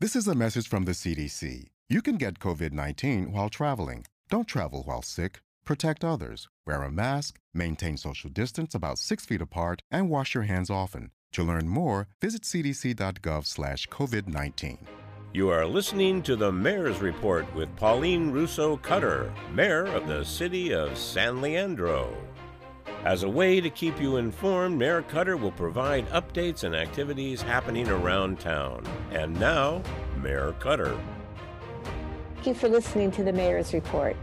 This is a message from the CDC. You can get COVID 19 while traveling. Don't travel while sick. Protect others. Wear a mask, maintain social distance about six feet apart, and wash your hands often. To learn more, visit cdc.gov slash COVID 19. You are listening to the Mayor's Report with Pauline Russo Cutter, Mayor of the City of San Leandro. As a way to keep you informed, Mayor Cutter will provide updates and activities happening around town. And now, Mayor Cutter. Thank you for listening to the Mayor's Report.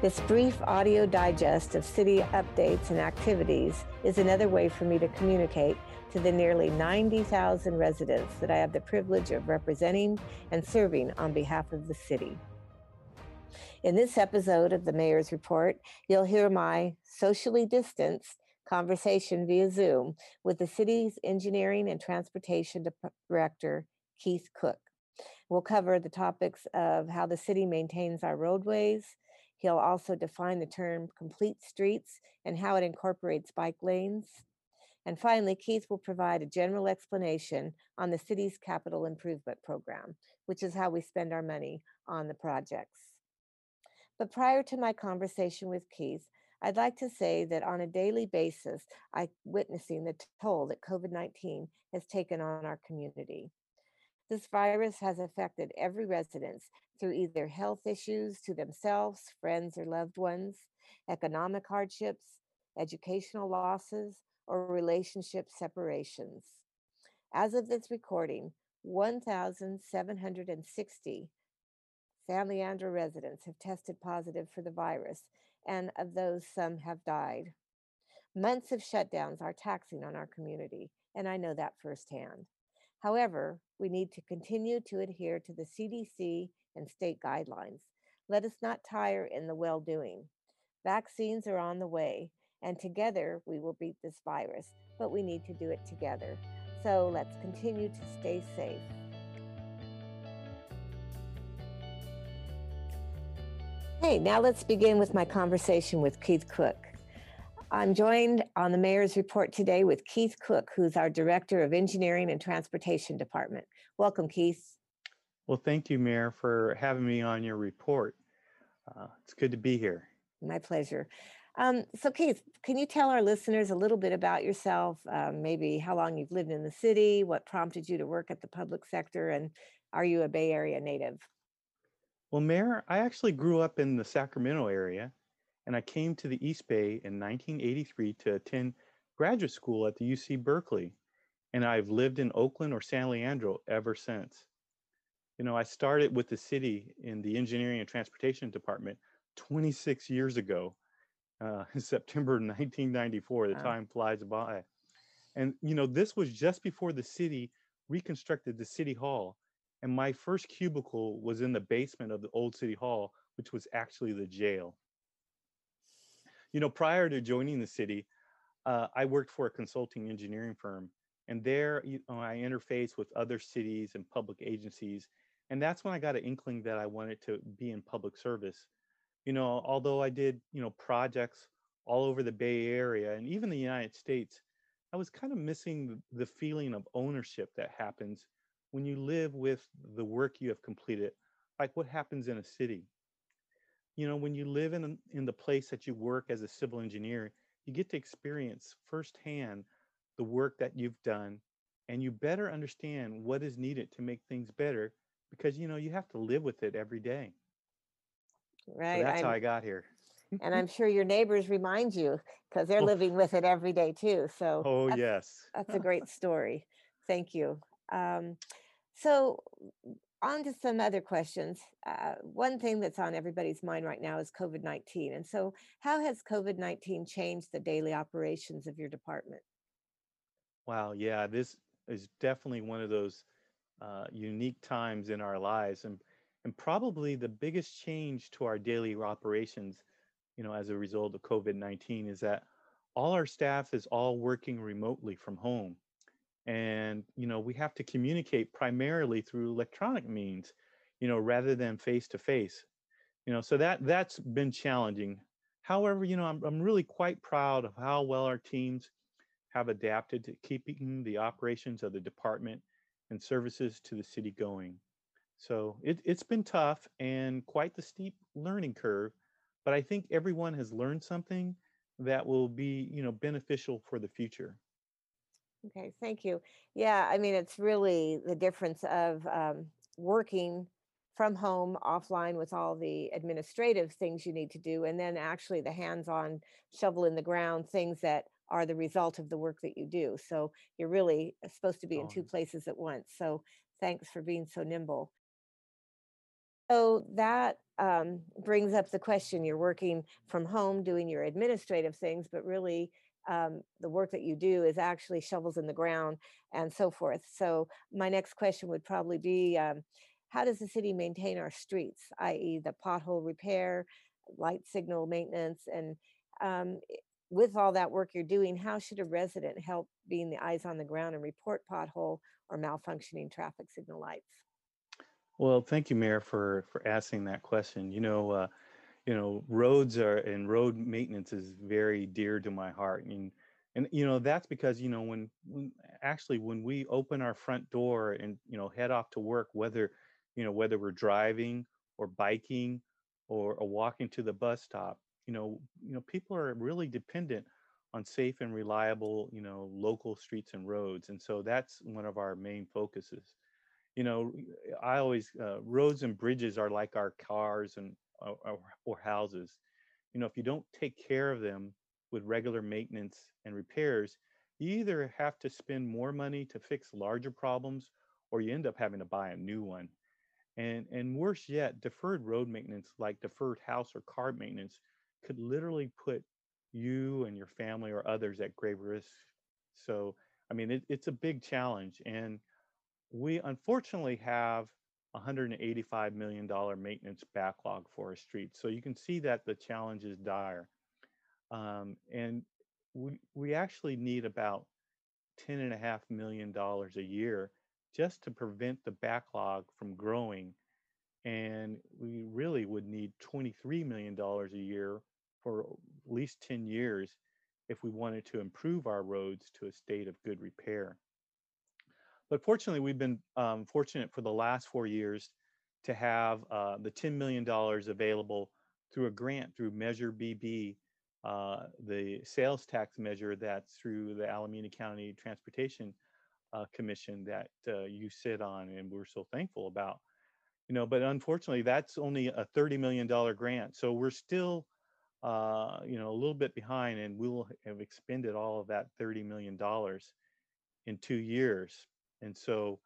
This brief audio digest of city updates and activities is another way for me to communicate to the nearly 90,000 residents that I have the privilege of representing and serving on behalf of the city. In this episode of the Mayor's Report, you'll hear my socially distanced conversation via Zoom with the city's engineering and transportation director, Keith Cook. We'll cover the topics of how the city maintains our roadways. He'll also define the term complete streets and how it incorporates bike lanes. And finally, Keith will provide a general explanation on the city's capital improvement program, which is how we spend our money on the projects. But prior to my conversation with Keith, I'd like to say that on a daily basis, I'm witnessing the toll that COVID 19 has taken on our community. This virus has affected every resident through either health issues to themselves, friends, or loved ones, economic hardships, educational losses, or relationship separations. As of this recording, 1,760 San Leandro residents have tested positive for the virus, and of those, some have died. Months of shutdowns are taxing on our community, and I know that firsthand. However, we need to continue to adhere to the CDC and state guidelines. Let us not tire in the well doing. Vaccines are on the way, and together we will beat this virus, but we need to do it together. So let's continue to stay safe. Hey, now let's begin with my conversation with Keith Cook. I'm joined on the Mayor's Report today with Keith Cook, who's our Director of Engineering and Transportation Department. Welcome, Keith. Well, thank you, Mayor, for having me on your report. Uh, it's good to be here. My pleasure. Um, so, Keith, can you tell our listeners a little bit about yourself? Um, maybe how long you've lived in the city, what prompted you to work at the public sector, and are you a Bay Area native? Well, Mayor, I actually grew up in the Sacramento area, and I came to the East Bay in 1983 to attend graduate school at the UC Berkeley. And I've lived in Oakland or San Leandro ever since. You know, I started with the city in the engineering and transportation department 26 years ago, uh, in September 1994. The wow. time flies by. And, you know, this was just before the city reconstructed the city hall and my first cubicle was in the basement of the old city hall, which was actually the jail. You know, prior to joining the city, uh, I worked for a consulting engineering firm. And there you know, I interfaced with other cities and public agencies. And that's when I got an inkling that I wanted to be in public service. You know, although I did, you know, projects all over the Bay Area and even the United States, I was kind of missing the feeling of ownership that happens when you live with the work you have completed, like what happens in a city. You know, when you live in, in the place that you work as a civil engineer, you get to experience firsthand the work that you've done and you better understand what is needed to make things better because you know you have to live with it every day. Right so that's I'm, how i got here. and i'm sure your neighbors remind you because they're oh. living with it every day too so oh that's, yes. that's a great story. Thank you um, so, on to some other questions. Uh, one thing that's on everybody's mind right now is COVID 19. And so, how has COVID 19 changed the daily operations of your department? Wow, yeah, this is definitely one of those uh, unique times in our lives. And, and probably the biggest change to our daily operations, you know, as a result of COVID 19 is that all our staff is all working remotely from home and you know we have to communicate primarily through electronic means you know rather than face to face you know so that that's been challenging however you know I'm, I'm really quite proud of how well our teams have adapted to keeping the operations of the department and services to the city going So it, it's been tough and quite the steep learning curve, but I think everyone has learned something that will be, you know, beneficial for the future. Okay, thank you. Yeah, I mean, it's really the difference of um, working from home, offline with all the administrative things you need to do, and then actually the hands-on shovel in the ground things that are the result of the work that you do. So you're really uh, supposed to be in two places at once. So thanks for being so nimble. So that um, brings up the question you're working from home doing your administrative things, but really um, the work that you do is actually shovels in the ground and so forth. So, my next question would probably be um, How does the city maintain our streets, i.e., the pothole repair, light signal maintenance, and um, with all that work you're doing, how should a resident help being the eyes on the ground and report pothole or malfunctioning traffic signal lights? Well, thank you, Mayor, for for asking that question. You know, uh, you know, roads are and road maintenance is very dear to my heart. And and you know, that's because, you know, when when actually when we open our front door and, you know, head off to work, whether, you know, whether we're driving or biking or, or walking to the bus stop, you know, you know, people are really dependent on safe and reliable, you know, local streets and roads. And so that's one of our main focuses you know i always uh, roads and bridges are like our cars and or, or houses you know if you don't take care of them with regular maintenance and repairs you either have to spend more money to fix larger problems or you end up having to buy a new one. And and worse yet deferred road maintenance like deferred house or car maintenance could literally put you and your family or others at grave risk. So i mean it, it's a big challenge and we unfortunately have $185 million maintenance backlog for our streets. So you can see that the challenge is dire. Um, and we, we actually need about $10.5 million a year just to prevent the backlog from growing. And we really would need $23 million a year for at least 10 years if we wanted to improve our roads to a state of good repair. But fortunately, we've been um, fortunate for the last four years to have uh, the $10 million available through a grant through Measure BB, uh, the sales tax measure that's through the Alameda County Transportation uh, Commission that uh, you sit on, and we're so thankful about. You know, but unfortunately, that's only a $30 million grant. So we're still, uh, you know, a little bit behind, and we'll have expended all of that $30 million in two years. And so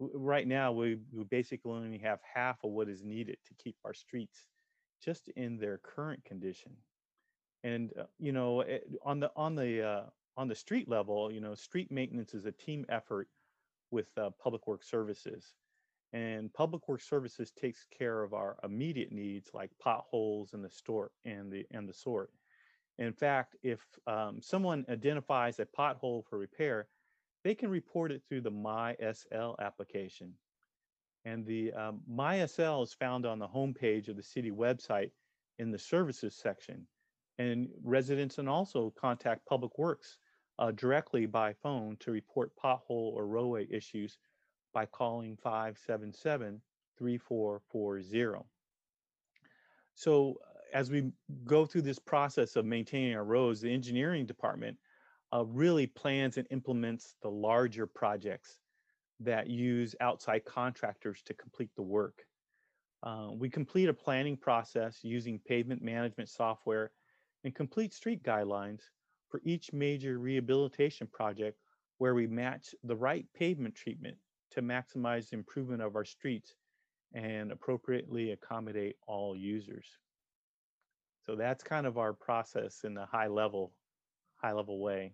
right now we, we basically only have half of what is needed to keep our streets just in their current condition. And uh, you know, eh, on the on the uh, on the street level, you know, street maintenance is a team effort with uh, Public Works Services. And Public Works Services takes care of our immediate needs like potholes and the store and the and the sort. In fact, if um, someone identifies a pothole for repair, they can report it through the MySL application. And the um, MySL is found on the homepage of the city website in the services section. And residents can also contact Public Works uh, directly by phone to report pothole or roadway issues by calling 577 3440. So, uh, as we go through this process of maintaining our roads, the engineering department uh, really plans and implements the larger projects that use outside contractors to complete the work. Uh, we complete a planning process using pavement management software and complete street guidelines for each major rehabilitation project where we match the right pavement treatment to maximize the improvement of our streets and appropriately accommodate all users. So that's kind of our process in the high level, high level way.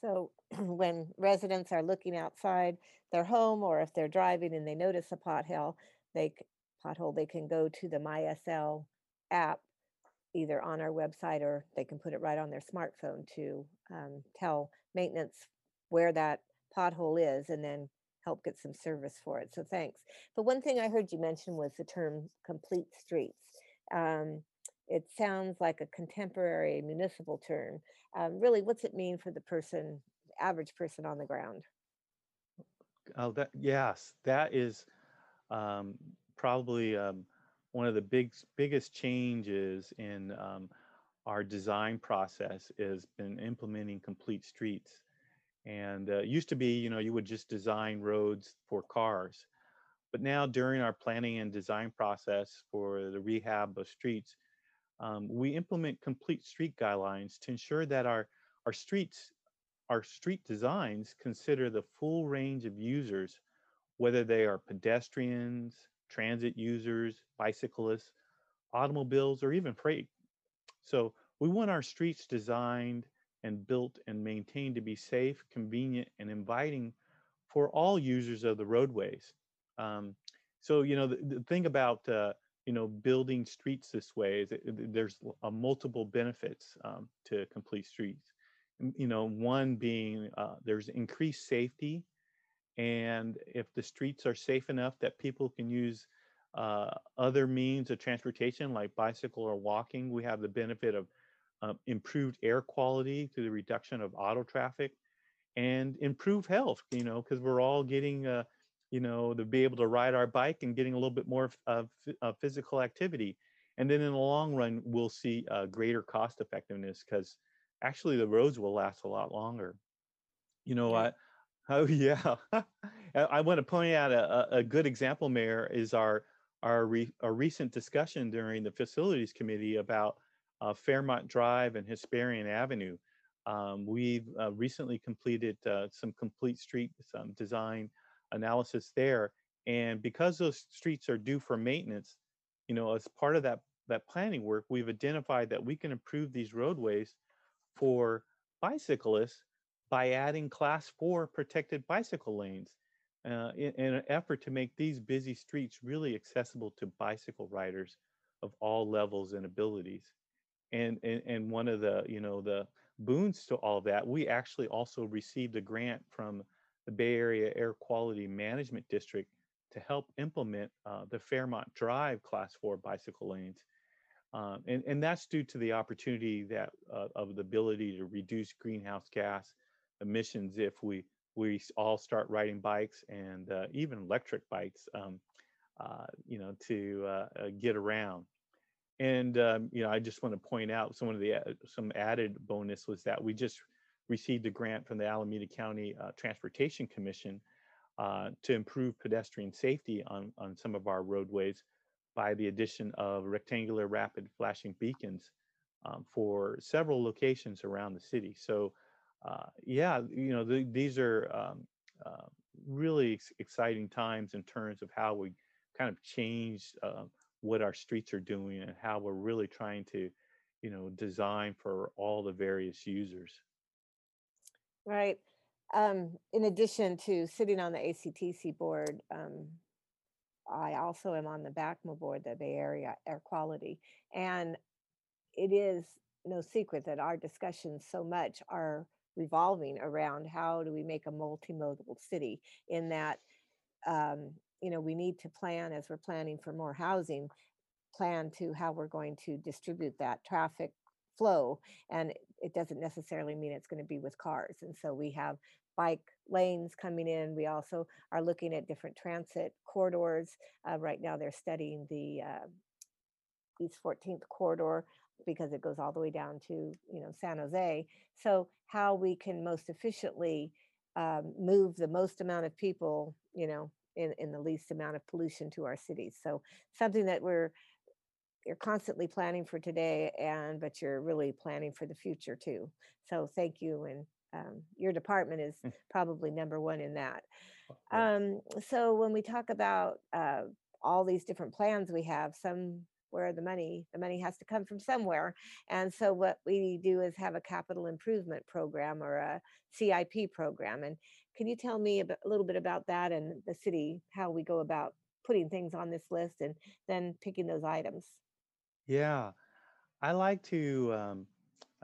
So when residents are looking outside their home or if they're driving and they notice a pothole, they pothole, they can go to the MySL app either on our website or they can put it right on their smartphone to um, tell maintenance where that pothole is and then help get some service for it. So thanks. But one thing I heard you mention was the term complete streets. Um, it sounds like a contemporary municipal term. Um, really, what's it mean for the person, average person on the ground? Oh, that yes, that is um, probably um, one of the big biggest changes in um, our design process has been implementing complete streets. And uh, used to be, you know, you would just design roads for cars. But now during our planning and design process for the rehab of streets, um, we implement complete street guidelines to ensure that our, our streets, our street designs consider the full range of users, whether they are pedestrians, transit users, bicyclists, automobiles, or even freight. So we want our streets designed and built and maintained to be safe, convenient, and inviting for all users of the roadways. Um, so, you know, the, the thing about, uh, you know, building streets this way is that there's a multiple benefits um, to complete streets. You know, one being uh, there's increased safety. And if the streets are safe enough that people can use uh, other means of transportation like bicycle or walking, we have the benefit of uh, improved air quality through the reduction of auto traffic and improve health, you know, because we're all getting, uh, you know, to be able to ride our bike and getting a little bit more of, of physical activity. And then in the long run, we'll see uh, greater cost effectiveness because actually the roads will last a lot longer. You know, yeah. I, oh yeah, I want to point out a, a good example, Mayor, is our our, re, our recent discussion during the facilities committee about uh, Fairmont Drive and Hesperian Avenue. Um, we've uh, recently completed uh, some complete street some design analysis there. And because those streets are due for maintenance, you know, as part of that, that planning work, we've identified that we can improve these roadways for bicyclists by adding class four protected bicycle lanes uh, in, in, an effort to make these busy streets really accessible to bicycle riders of all levels and abilities and, and and one of the you know the boons to all that we actually also received a grant from the bay area air quality management district to help implement uh, the fairmont drive class four bicycle lanes um, and, and that's due to the opportunity that uh, of the ability to reduce greenhouse gas emissions if we we all start riding bikes and uh, even electric bikes um, uh, you know to uh, uh, get around. And um, you know, I just want to point out some of the some added bonus was that we just received a grant from the Alameda County uh, Transportation Commission uh, to improve pedestrian safety on on some of our roadways by the addition of rectangular rapid flashing beacons um, for several locations around the city. So, uh, yeah, you know, the, these are um, uh, really ex exciting times in terms of how we kind of change um, what our streets are doing and how we're really trying to, you know, design for all the various users. Right. Um, in addition to sitting on the ACTC board, um, I also am on the BACMA board, the Bay Area Air Quality. And it is no secret that our discussions so much are revolving around how do we make a multimodal city in that um, you know, we need to plan as we're planning for more housing, plan to how we're going to distribute that traffic flow. And it doesn't necessarily mean it's going to be with cars. And so we have bike lanes coming in. We also are looking at different transit corridors. Uh, right now, they're studying the uh, East 14th corridor because it goes all the way down to you know San Jose. So how we can most efficiently um, move the most amount of people, you know, in, in the least amount of pollution to our cities. So something that we're you're constantly planning for today and but you're really planning for the future too. So thank you and um, your department is mm. probably number one in that. Um, so when we talk about uh, all these different plans we have, some where the money the money has to come from somewhere and so what we do is have a capital improvement program or a cip program and can you tell me a, bit, a little bit about that and the city, how we go about putting things on this list and then picking those items? Yeah, I like to um,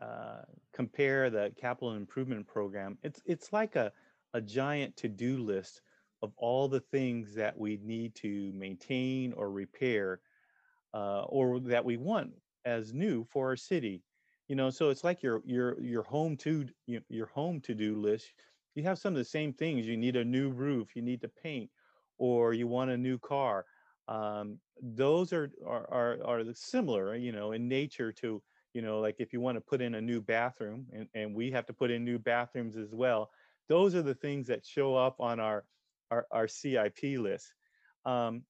uh, compare the capital improvement program. It's it's like a a giant to-do list of all the things that we need to maintain or repair, uh, or that we want as new for our city. You know, so it's like your your your home to your home to-do list you have some of the same things. You need a new roof, you need to paint, or you want a new car. Um, those are, are are are similar, you know, in nature to you know, like if you want to put in a new bathroom, and, and we have to put in new bathrooms as well. Those are the things that show up on our our, our CIP list. Um,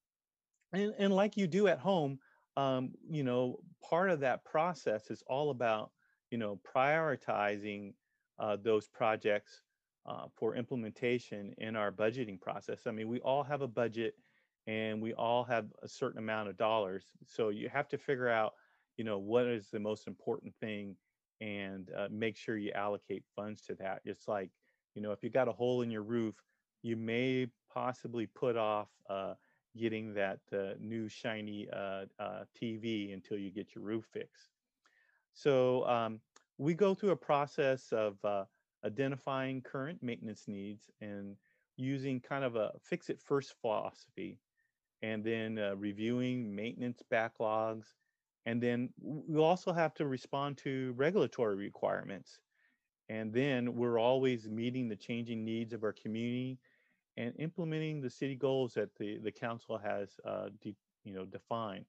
and, and like you do at home, um, you know, part of that process is all about, you know, prioritizing uh, those projects uh, for implementation in our budgeting process. I mean, we all have a budget and we all have a certain amount of dollars. So you have to figure out, you know, what is the most important thing and uh, make sure you allocate funds to that. It's like, you know, if you got a hole in your roof, you may possibly put off uh, getting that uh, new shiny uh, uh TV until you get your roof fixed. So um, we go through a process of uh, identifying current maintenance needs and using kind of a fix it first philosophy, and then uh, reviewing maintenance backlogs. And then we also have to respond to regulatory requirements. And then we're always meeting the changing needs of our community and implementing the city goals that the, the council has uh, de, you know defined.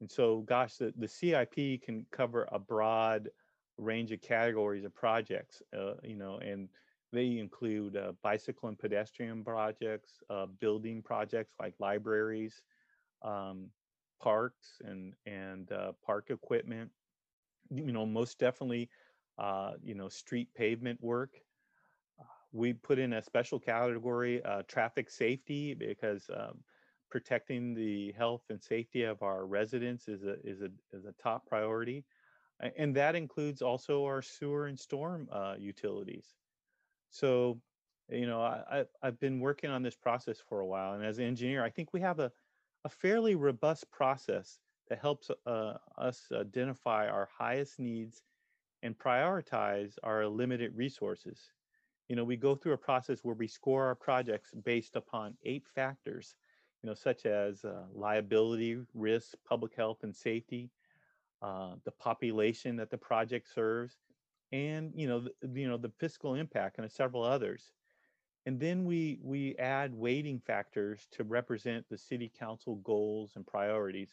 And so, gosh, the, the CIP can cover a broad range of categories of projects, uh, you know, and they include uh, bicycle and pedestrian projects, uh, building projects like libraries, um, parks and and uh, park equipment. You know, most definitely, uh, you know, street pavement work we put in a special category, uh, traffic safety, because um, protecting the health and safety of our residents is a is a is a top priority, and that includes also our sewer and storm uh, utilities. So, you know, I, I've been working on this process for a while, and as an engineer, I think we have a a fairly robust process that helps uh, us identify our highest needs and prioritize our limited resources. You know, we go through a process where we score our projects based upon eight factors, you know, such as uh, liability, risk, public health and safety, uh, the population that the project serves, and you know, the, you know, the fiscal impact and several others. And then we we add weighting factors to represent the city council goals and priorities,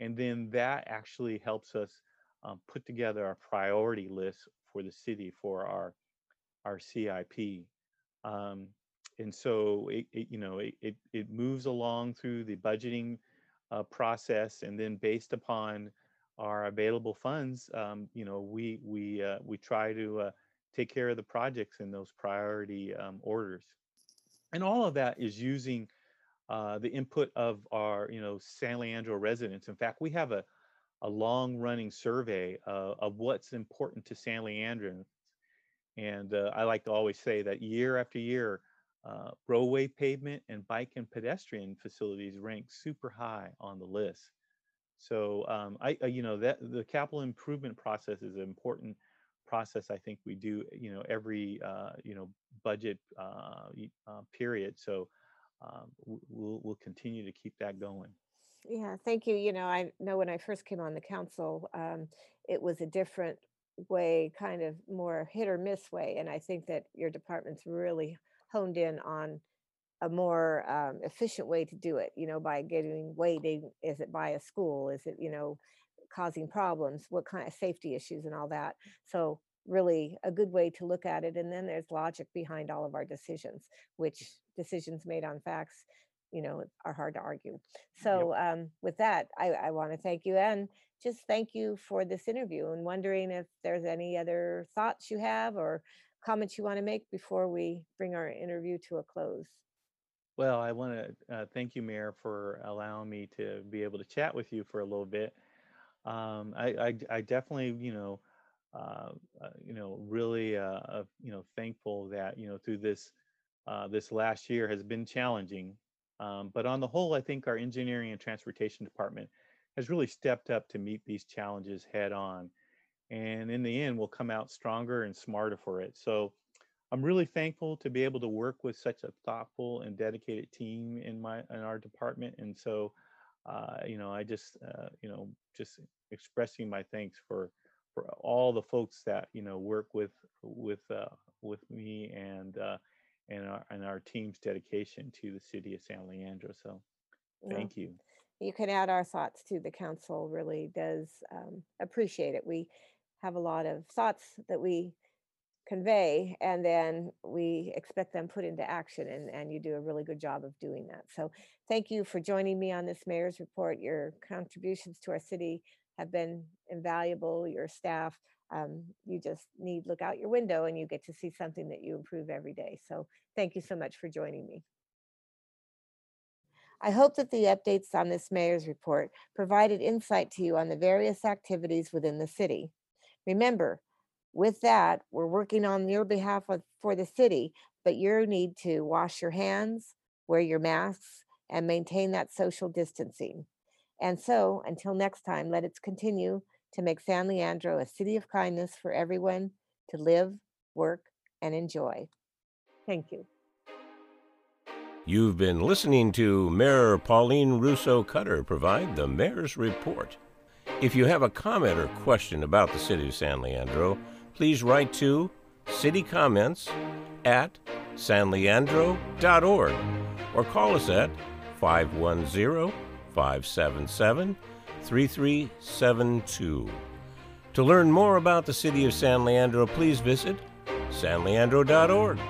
and then that actually helps us um, put together a priority list for the city for our our CIP. Um, and so it, it, you know it, it, it moves along through the budgeting uh, process and then based upon our available funds um, you know we we uh, we try to uh, take care of the projects in those priority um, orders. And all of that is using uh, the input of our you know san leandro residents. In fact we have a a long running survey uh, of what's important to san leandro. And uh, I like to always say that year after year, uh, roadway pavement and bike and pedestrian facilities rank super high on the list. So um, I, I, you know, that the capital improvement process is an important process. I think we do, you know, every, uh, you know, budget uh, uh, period. So um, we'll, we'll continue to keep that going. Yeah, thank you. You know, I know when I first came on the council, um, it was a different way, kind of more hit or miss way. And I think that your department's really honed in on a more um, efficient way to do it, you know, by getting weighting is it by a school? Is it, you know, causing problems? What kind of safety issues and all that? So, really a good way to look at it. And then there's logic behind all of our decisions, which decisions made on facts, you know, are hard to argue. So, yep. um, with that, I, I want to thank you. And just thank you for this interview and wondering if there's any other thoughts you have or comments you want to make before we bring our interview to a close. Well, I want to uh, thank you, Mayor, for allowing me to be able to chat with you for a little bit. Um, I, I, I, definitely, you know, uh, uh, you know, really, uh, you know, thankful that you know through this uh, this last year has been challenging, um, but on the whole, I think our engineering and transportation department has really stepped up to meet these challenges head on. And in the end, we'll come out stronger and smarter for it. So I'm really thankful to be able to work with such a thoughtful and dedicated team in my in our department. And so, uh, you know, I just uh, you know just expressing my thanks for for all the folks that you know work with with uh, with me and uh, and our and our team's dedication to the city of San Leandro. So thank you. you can add our thoughts to the council really does um, appreciate it we have a lot of thoughts that we convey and then we expect them put into action and, and you do a really good job of doing that. So thank you for joining me on this mayor's report. Your contributions to our city have been invaluable your staff um, you just need look out your window and you get to see something that you improve every day. So thank you so much for joining me. I hope that the updates on this mayor's report provided insight to you on the various activities within the city. Remember, with that, we're working on your behalf of, for the city, but you need to wash your hands, wear your masks, and maintain that social distancing. And so, until next time, let us continue to make San Leandro a city of kindness for everyone to live, work, and enjoy. Thank you. You've been listening to Mayor Pauline Russo Cutter provide the Mayor's Report. If you have a comment or question about the City of San Leandro, please write to City Comments at sanleandro.org or call us at 510 577 3372. To learn more about the City of San Leandro, please visit sanleandro.org.